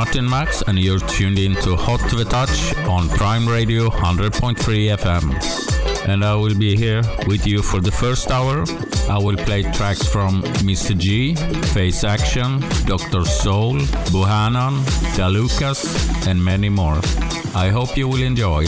Martin Max, and you're tuned in to Hot to the Touch on Prime Radio 100.3 FM. And I will be here with you for the first hour. I will play tracks from Mr. G, Faze Action, Dr. Soul, Buhanan, Dalukas, and many more. I hope you will enjoy.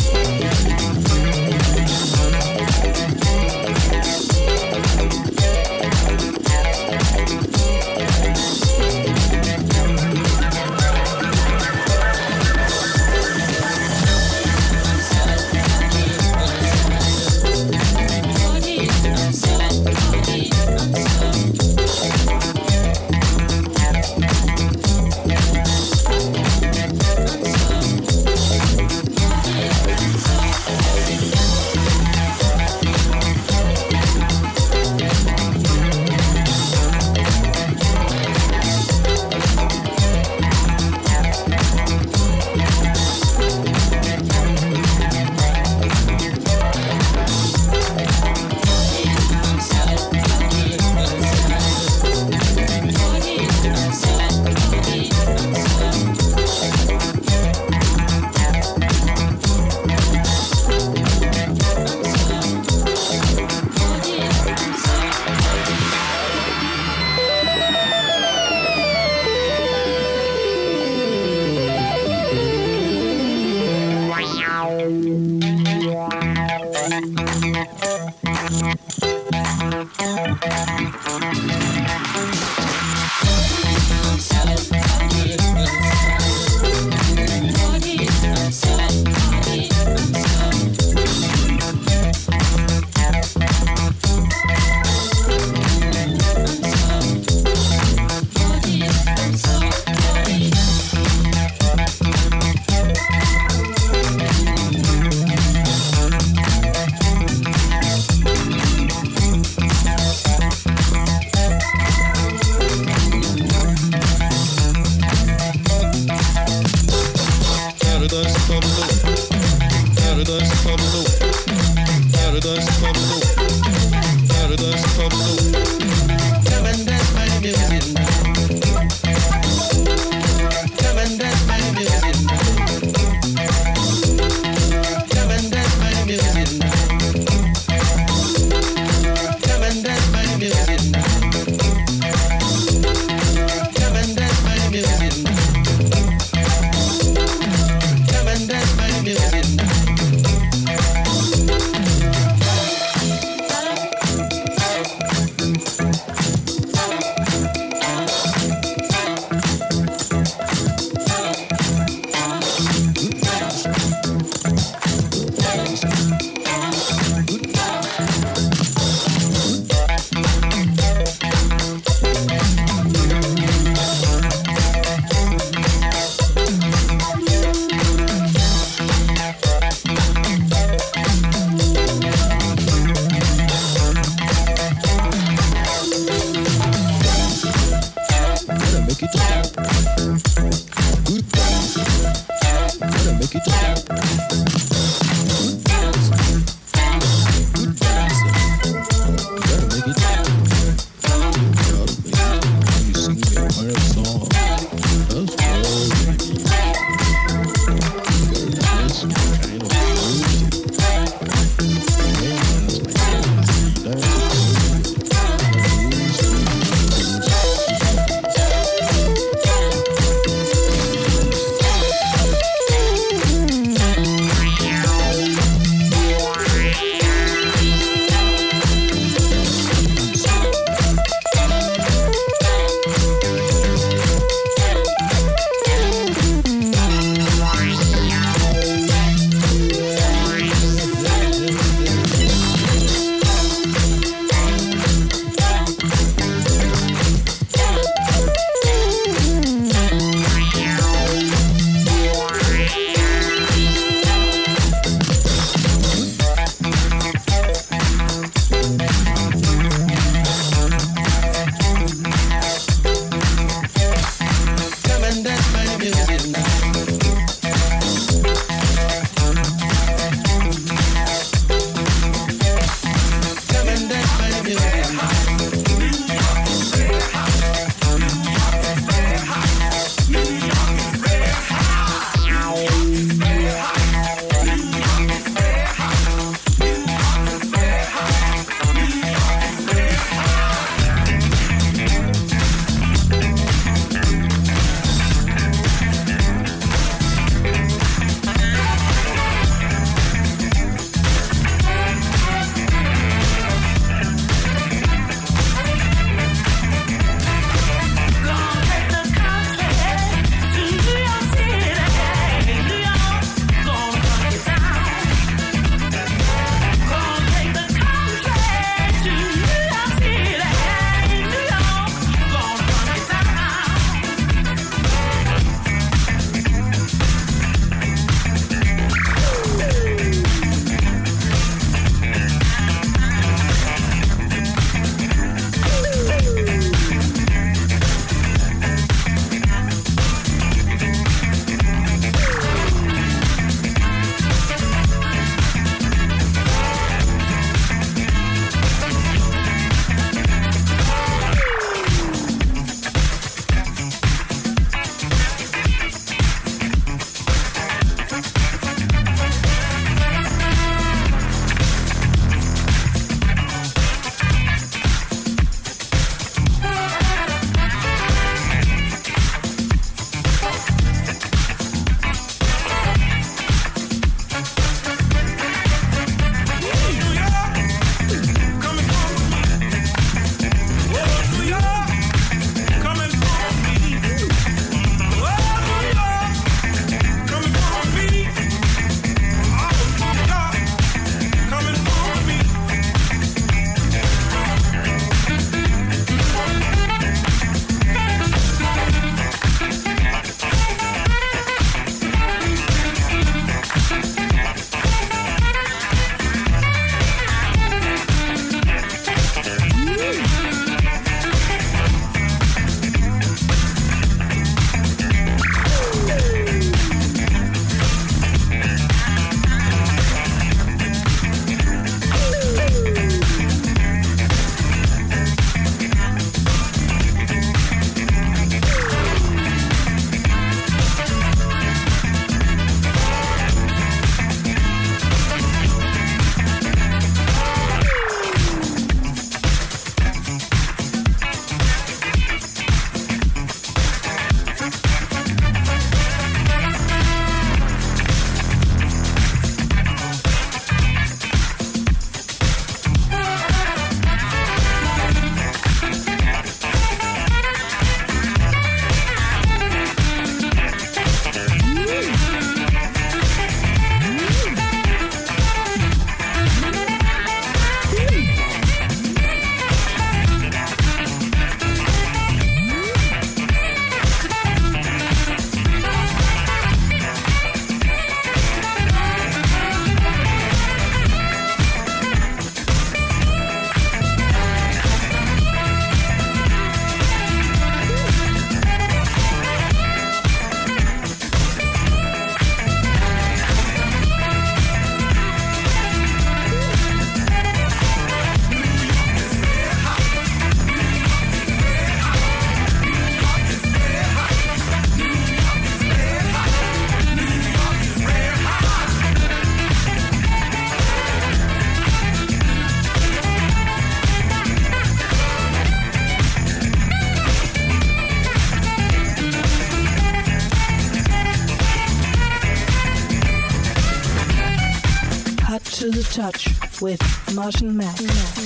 Touch with Martin. Down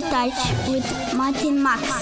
touch with Martin Max.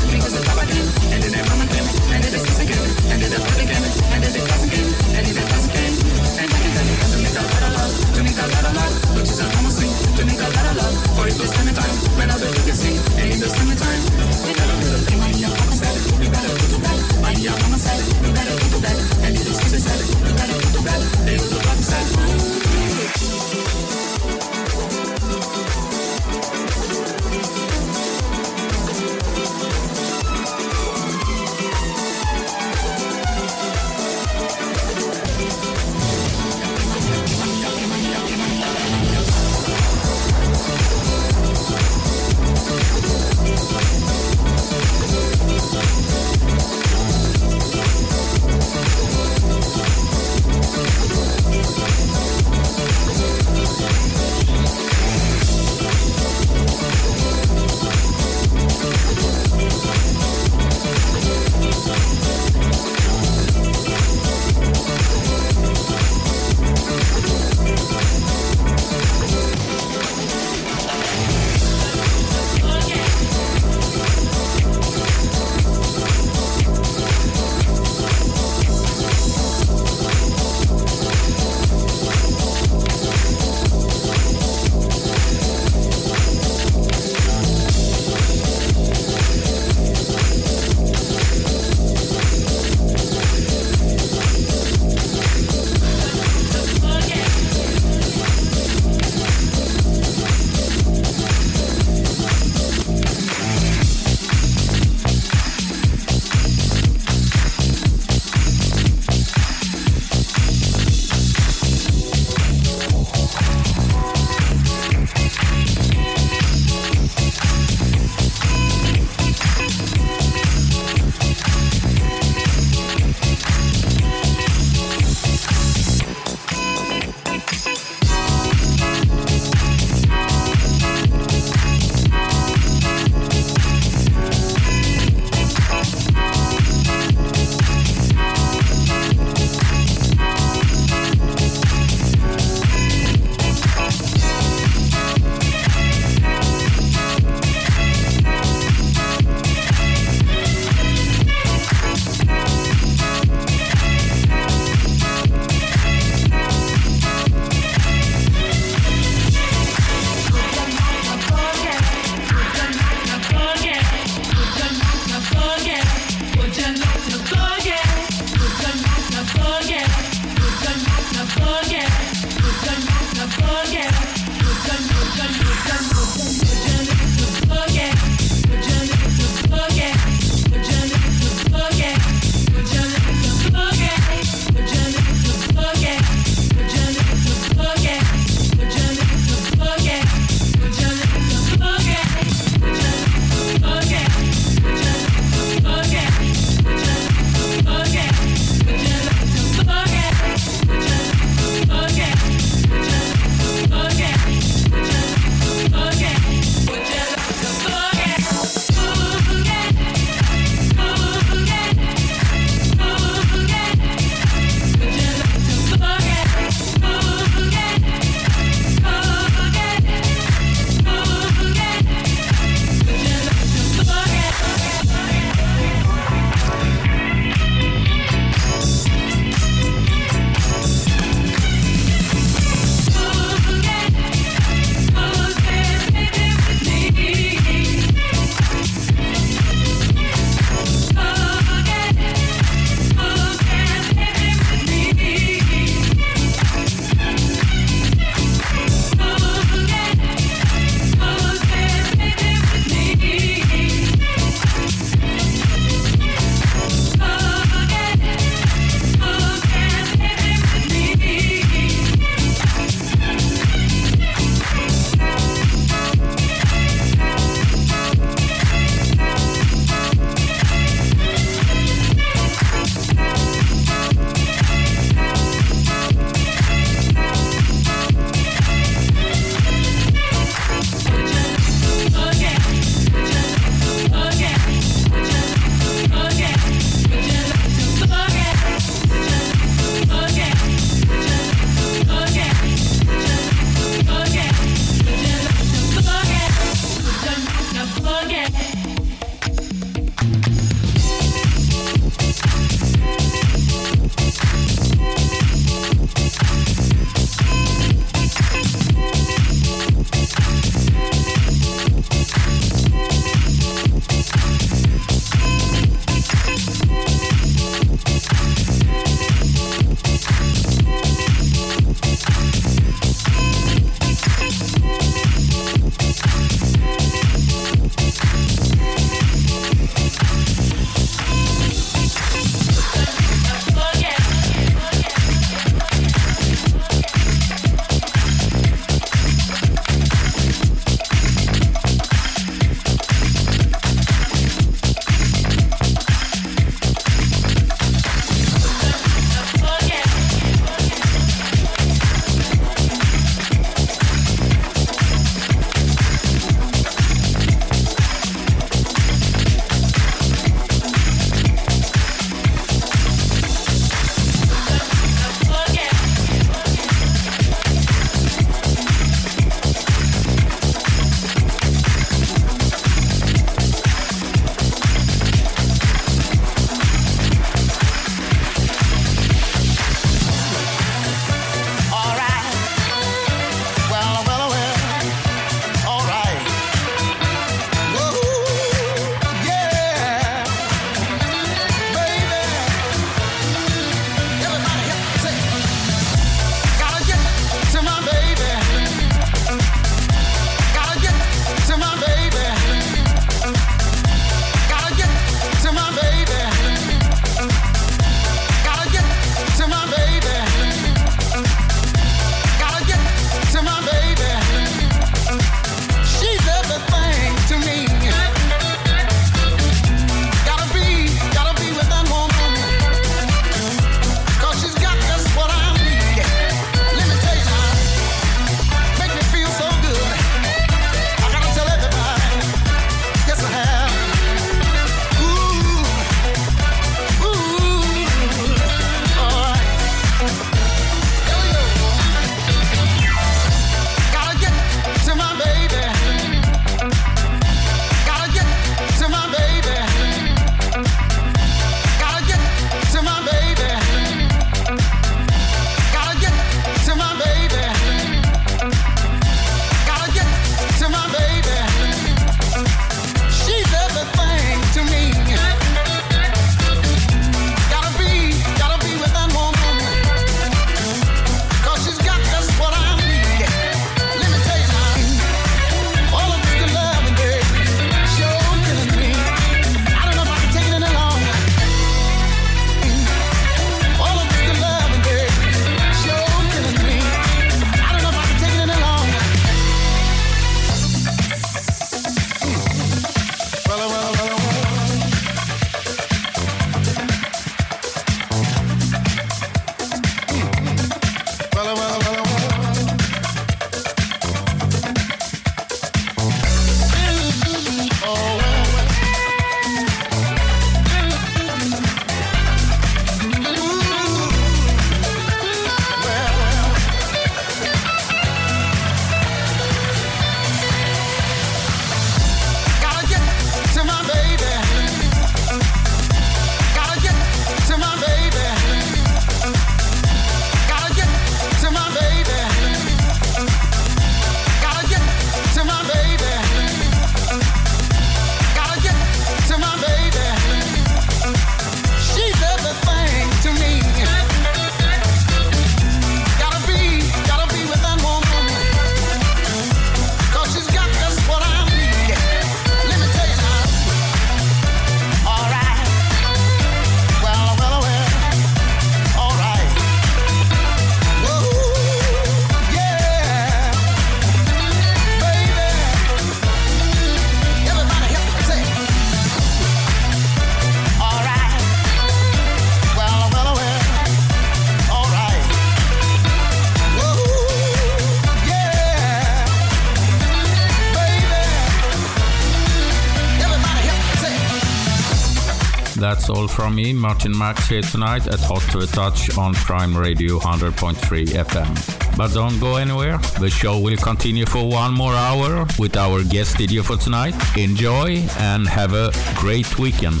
From me, Martin Max, here tonight at Hot to the Touch on Prime Radio 100.3 FM. But don't go anywhere, the show will continue for one more hour with our guest studio for tonight. Enjoy and have a great weekend.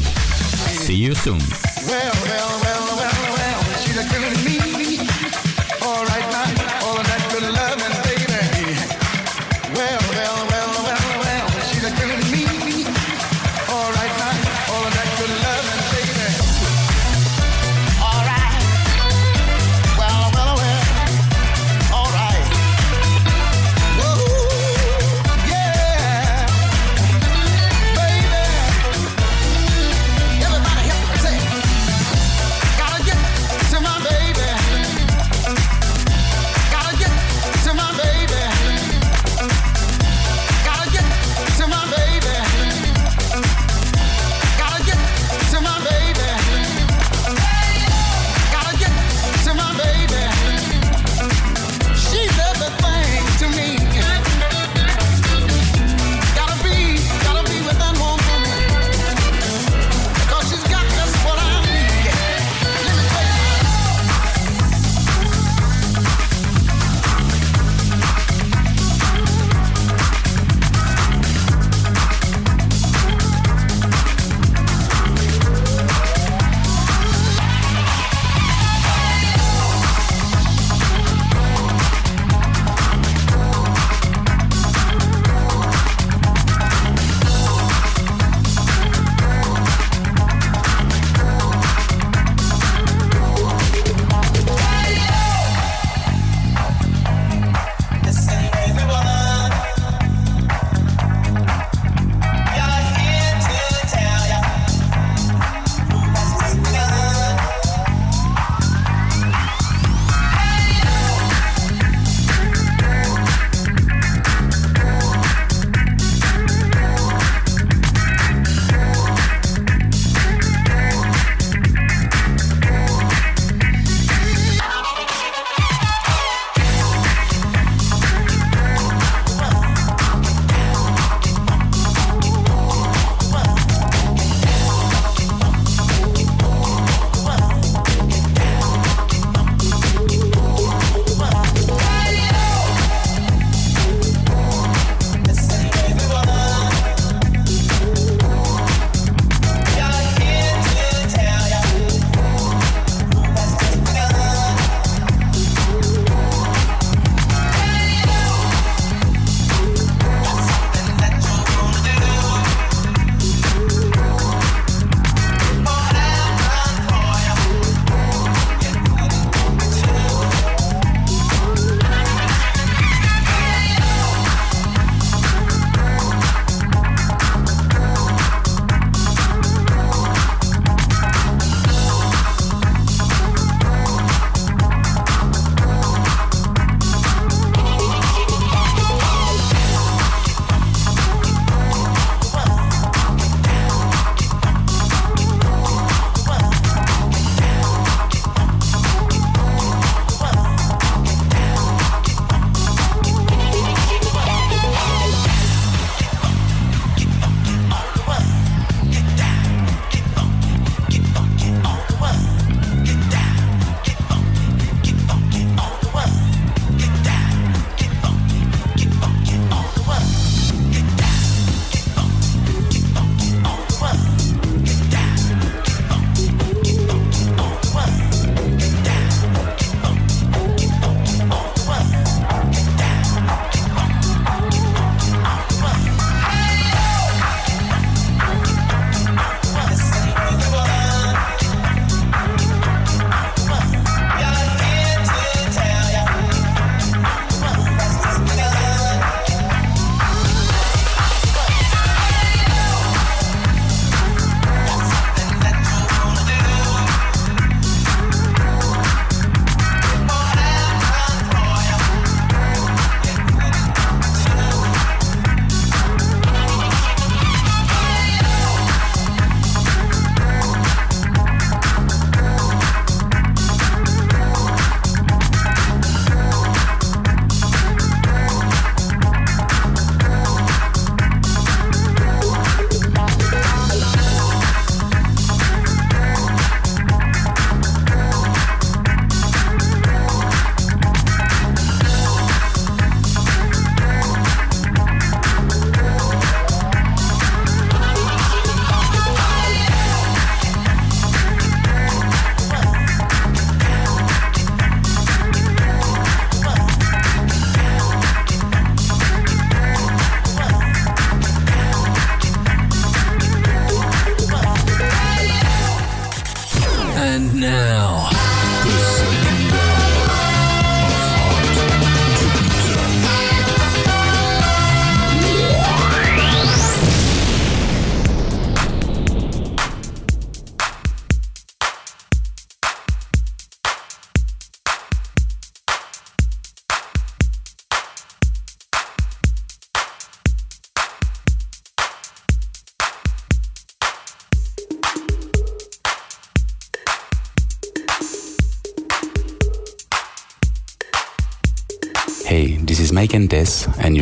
See you soon. Well, well, well, well, well, she's a me.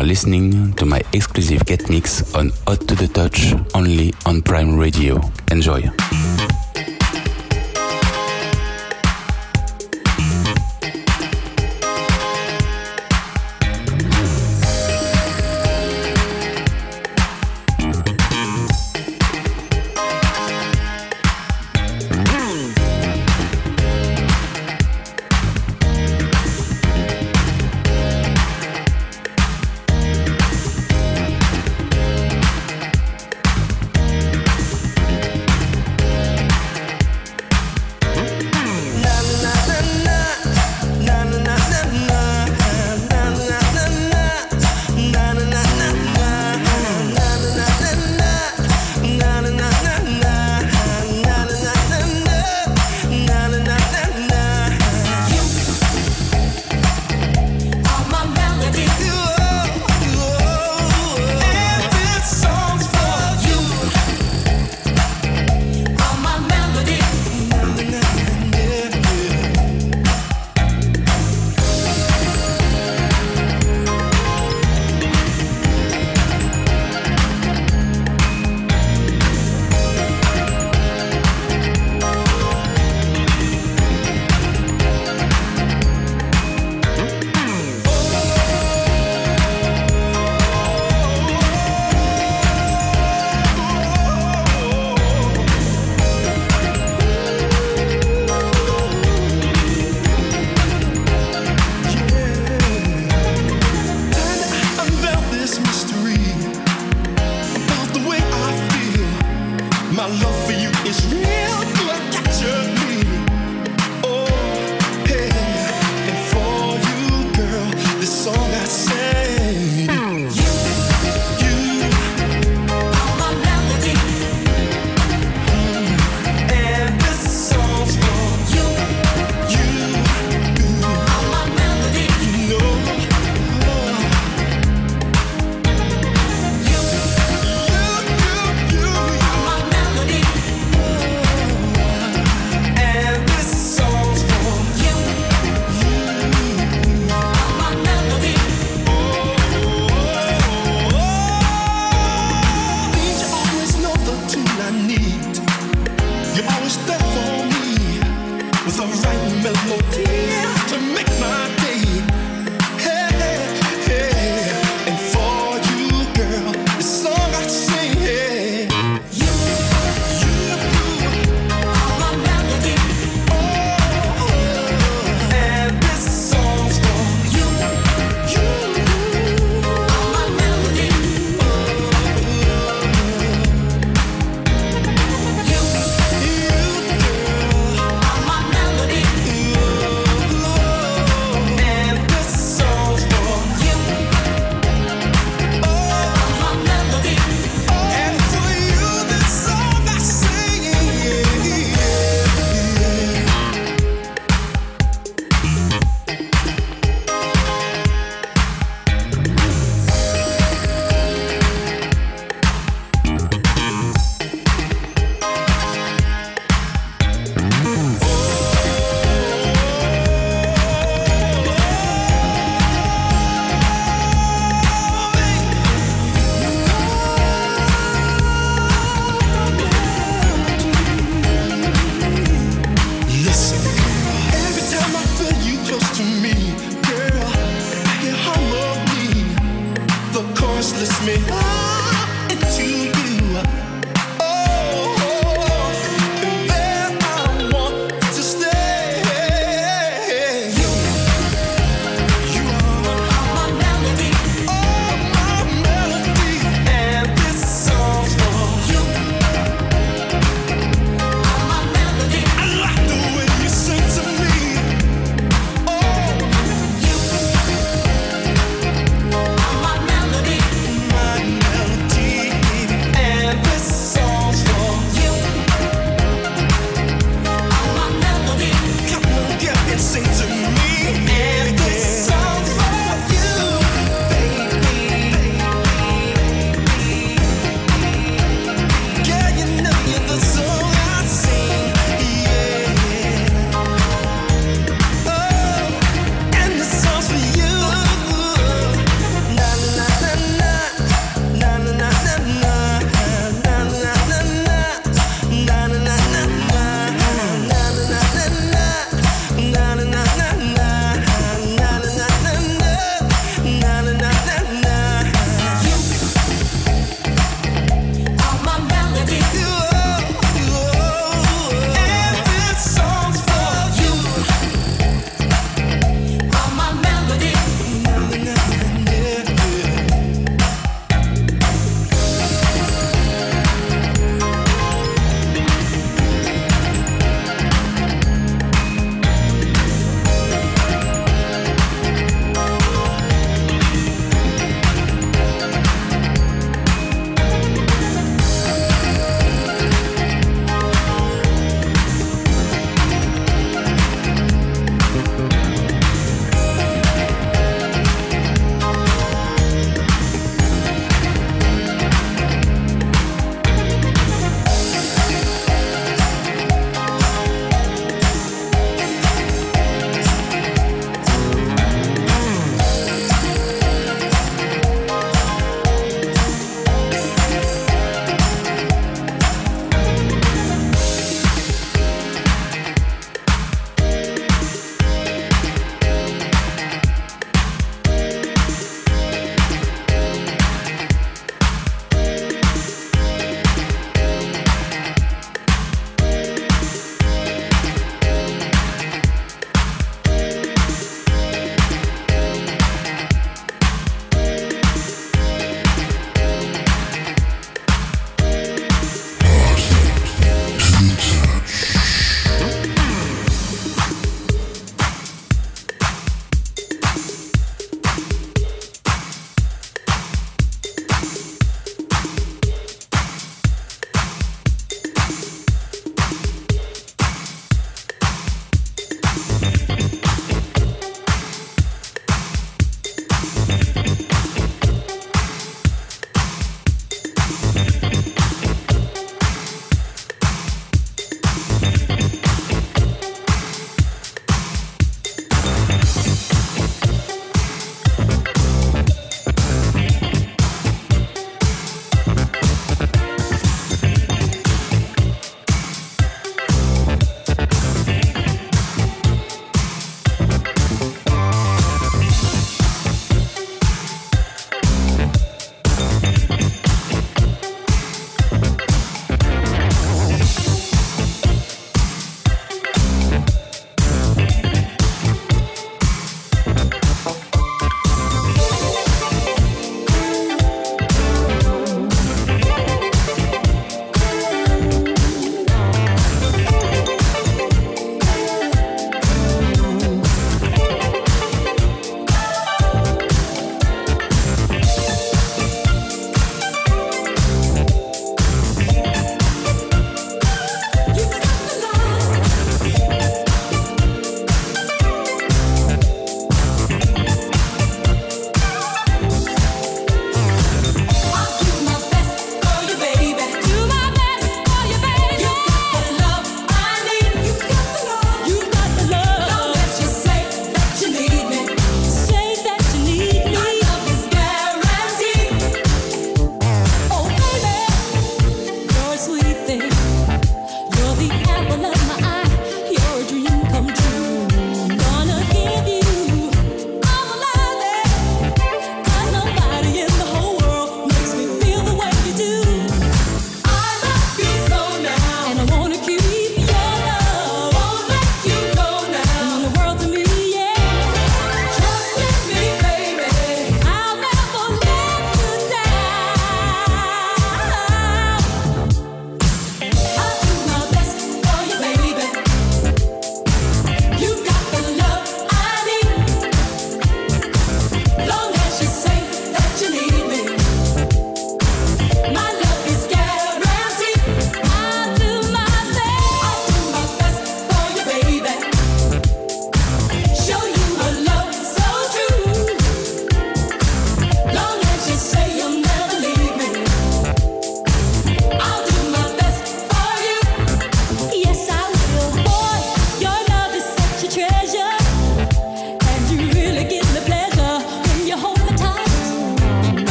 Are listening to my exclusive get mix on Hot to the Touch only on Prime Radio. Enjoy.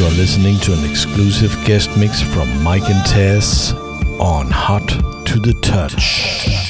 You are listening to an exclusive guest mix from Mike and Tess on Hot to the Touch.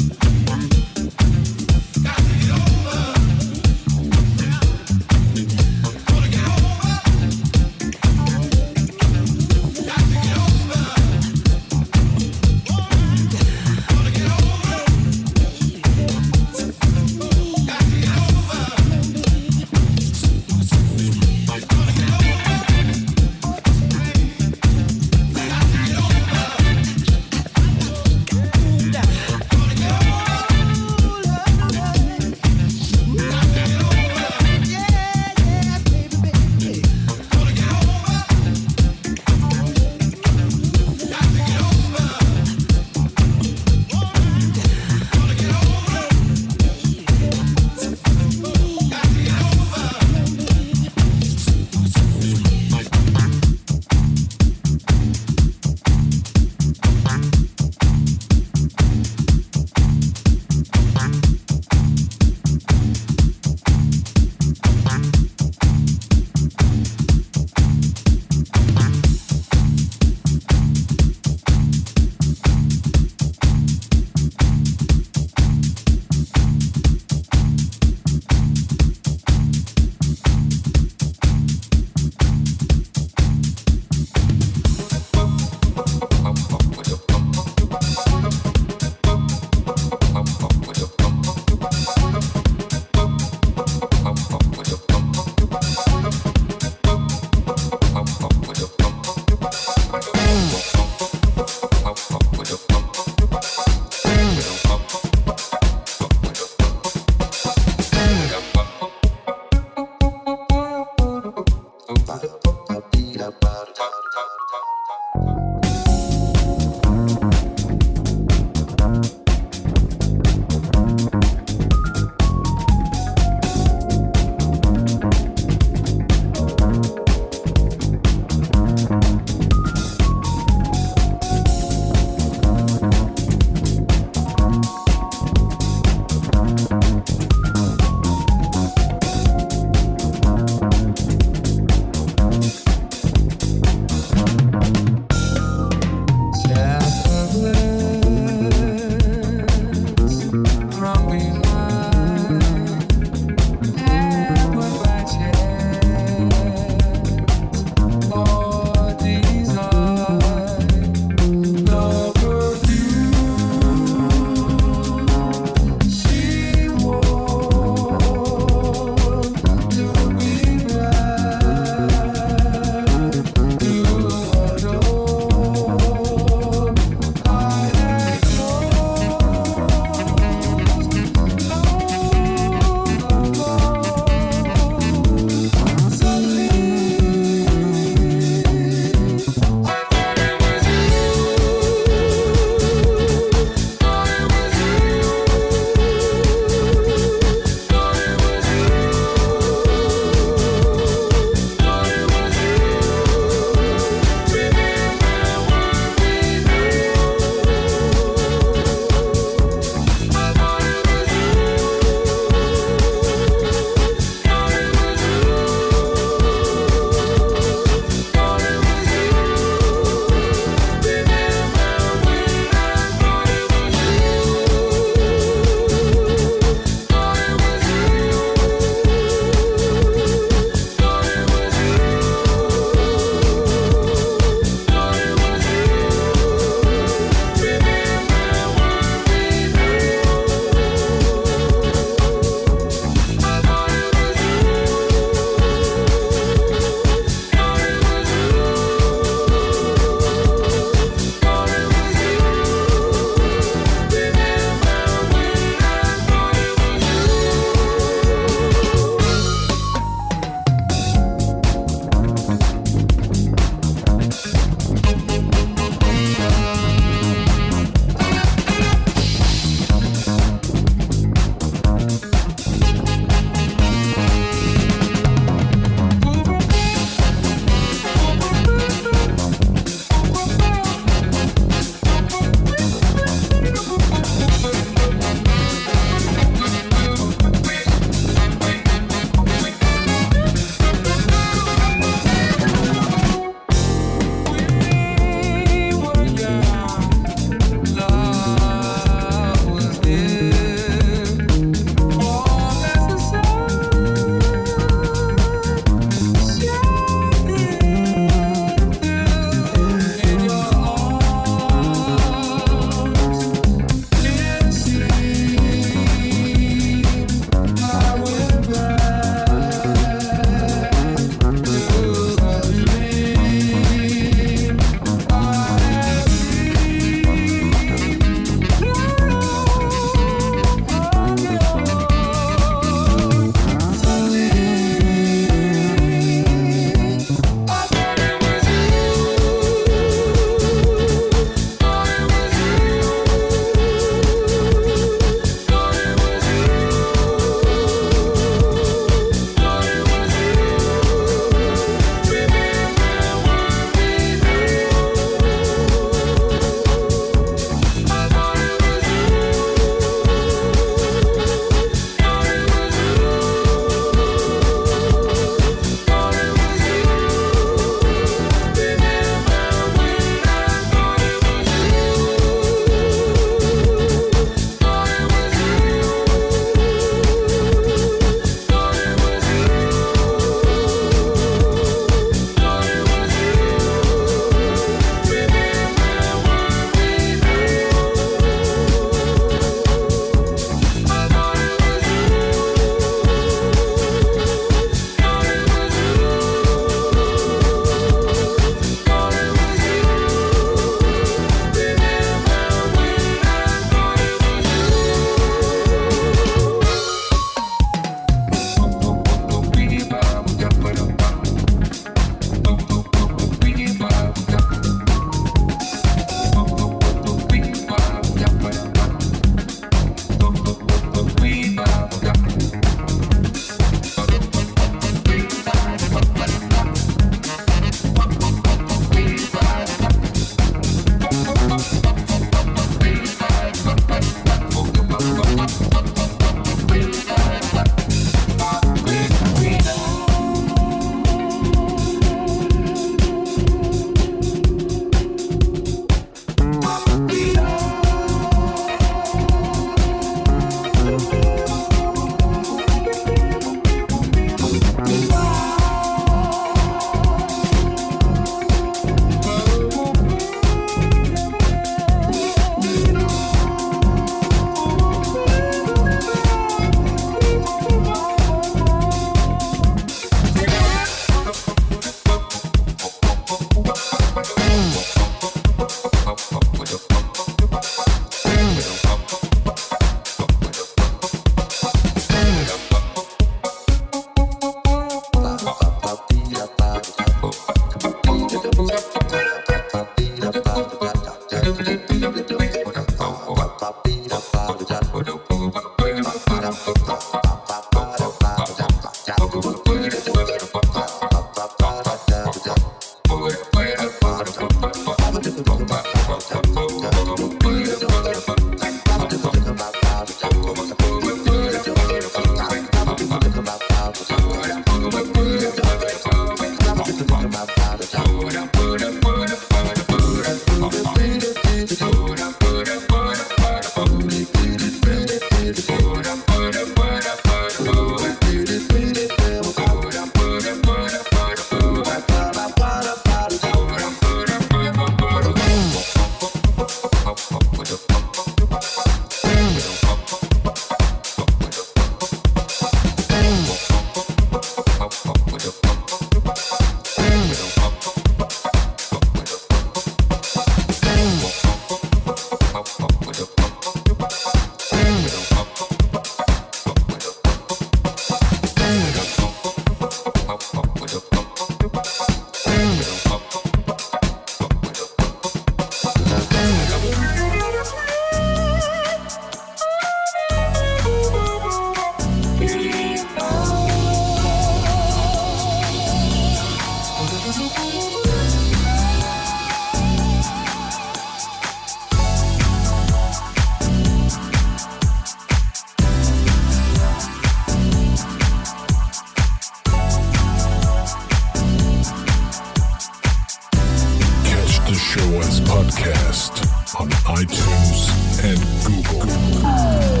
Podcast on iTunes and Google.